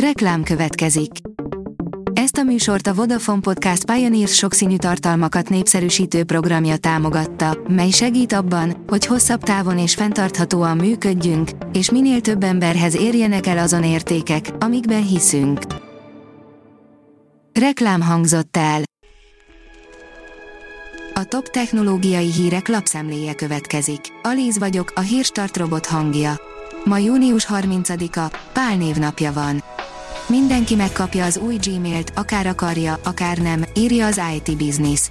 Reklám következik. Ezt a műsort a Vodafone Podcast Pioneers sokszínű tartalmakat népszerűsítő programja támogatta, mely segít abban, hogy hosszabb távon és fenntarthatóan működjünk, és minél több emberhez érjenek el azon értékek, amikben hiszünk. Reklám hangzott el. A top technológiai hírek lapszemléje következik. Alíz vagyok, a hírstart robot hangja. Ma június 30-a, Pál névnapja van. Mindenki megkapja az új Gmailt, akár akarja, akár nem, írja az IT Business.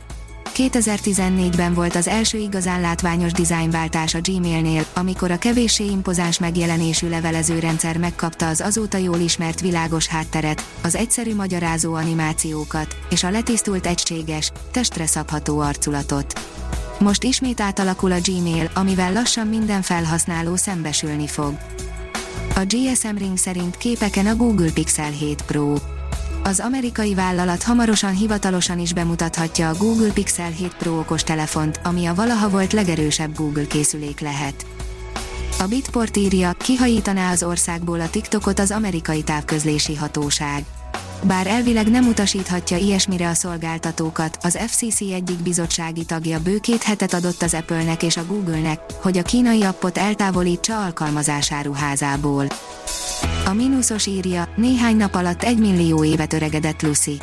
2014-ben volt az első igazán látványos dizájnváltás a Gmailnél, amikor a kevéssé impozáns megjelenésű levelezőrendszer megkapta az azóta jól ismert világos hátteret, az egyszerű magyarázó animációkat, és a letisztult egységes, testre szabható arculatot. Most ismét átalakul a Gmail, amivel lassan minden felhasználó szembesülni fog. A GSM Ring szerint képeken a Google Pixel 7 Pro. Az amerikai vállalat hamarosan hivatalosan is bemutathatja a Google Pixel 7 Pro okostelefont, ami a valaha volt legerősebb Google készülék lehet. A Bitport írja, kihajítaná az országból a TikTokot az amerikai távközlési hatóság bár elvileg nem utasíthatja ilyesmire a szolgáltatókat, az FCC egyik bizottsági tagja bő két hetet adott az Apple-nek és a Google-nek, hogy a kínai appot eltávolítsa alkalmazásáruházából. A mínuszos írja, néhány nap alatt egy millió évet öregedett Lucy.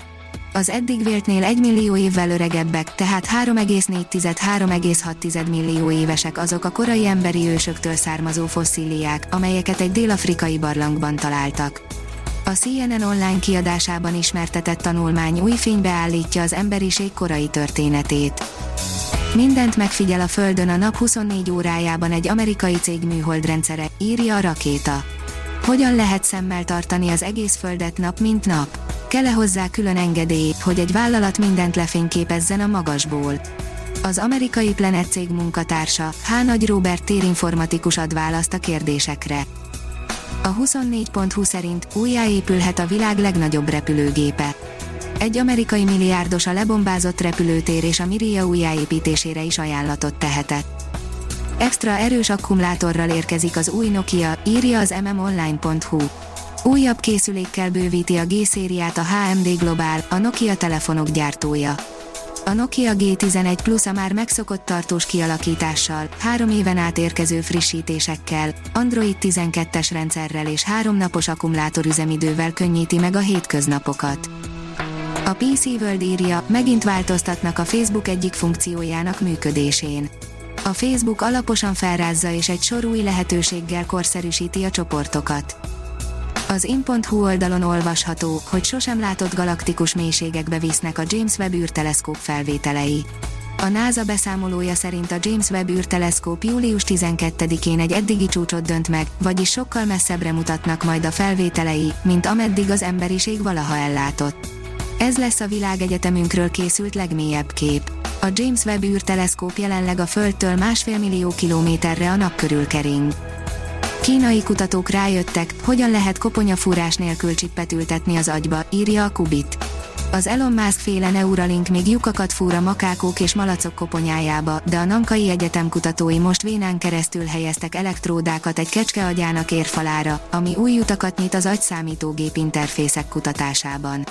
Az eddig véltnél egy millió évvel öregebbek, tehát 3,4-3,6 millió évesek azok a korai emberi ősöktől származó fosszíliák, amelyeket egy dél-afrikai barlangban találtak. A CNN online kiadásában ismertetett tanulmány új fénybe állítja az emberiség korai történetét. Mindent megfigyel a Földön a nap 24 órájában egy amerikai cég műholdrendszere, írja a rakéta. Hogyan lehet szemmel tartani az egész Földet nap mint nap? Kell-e hozzá külön engedély, hogy egy vállalat mindent lefényképezzen a magasból? Az amerikai Planet cég munkatársa, H. Nagy Robert térinformatikus ad választ a kérdésekre. A 24.20 szerint újjáépülhet a világ legnagyobb repülőgépe. Egy amerikai milliárdos a lebombázott repülőtér és a Miria újjáépítésére is ajánlatot tehetett. Extra erős akkumulátorral érkezik az új Nokia, írja az mmonline.hu. Újabb készülékkel bővíti a G-szériát a HMD Global, a Nokia telefonok gyártója. A Nokia G11 Plus a már megszokott tartós kialakítással, három éven át érkező frissítésekkel, Android 12-es rendszerrel és három napos akkumulátorüzemidővel könnyíti meg a hétköznapokat. A PC World írja, megint változtatnak a Facebook egyik funkciójának működésén. A Facebook alaposan felrázza és egy sor új lehetőséggel korszerűsíti a csoportokat. Az in.hu oldalon olvasható, hogy sosem látott galaktikus mélységekbe visznek a James Webb űrteleszkóp felvételei. A NASA beszámolója szerint a James Webb űrteleszkóp július 12-én egy eddigi csúcsot dönt meg, vagyis sokkal messzebbre mutatnak majd a felvételei, mint ameddig az emberiség valaha ellátott. Ez lesz a világegyetemünkről készült legmélyebb kép. A James Webb űrteleszkóp jelenleg a Földtől másfél millió kilométerre a nap körül kering. Kínai kutatók rájöttek, hogyan lehet koponyafúrás nélkül csippet ültetni az agyba, írja a Kubit. Az Elon Musk féle Neuralink még lyukakat fúr a makákók és malacok koponyájába, de a Nankai Egyetem kutatói most vénán keresztül helyeztek elektródákat egy kecske agyának érfalára, ami új utakat nyit az agyszámítógép interfészek kutatásában.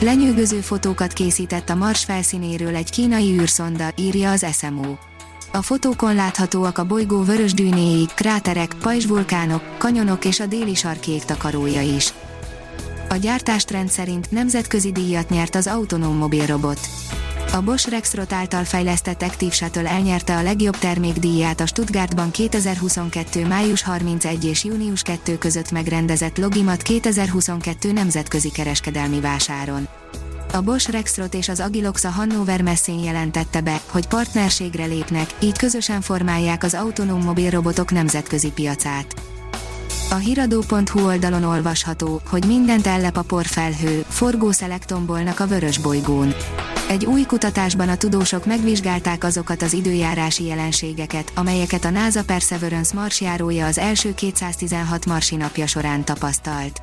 Lenyűgöző fotókat készített a Mars felszínéről egy kínai űrszonda, írja az SMO. A fotókon láthatóak a bolygó vörös dűnéi, kráterek, pajzsvulkánok, kanyonok és a déli sarki takarója is. A gyártástrend szerint nemzetközi díjat nyert az autonóm mobilrobot. A Bosch Rexroth által fejlesztett Active Shuttle elnyerte a legjobb termékdíját a Stuttgartban 2022. május 31 és június 2 között megrendezett Logimat 2022 nemzetközi kereskedelmi vásáron. A Bosch Rexroth és az Agilox a Hannover messzén jelentette be, hogy partnerségre lépnek, így közösen formálják az autonóm mobilrobotok nemzetközi piacát. A hiradó.hu oldalon olvasható, hogy mindent ellep a porfelhő, forgószelek tombolnak a vörös bolygón. Egy új kutatásban a tudósok megvizsgálták azokat az időjárási jelenségeket, amelyeket a NASA Perseverance marsjárója az első 216 marsi napja során tapasztalt.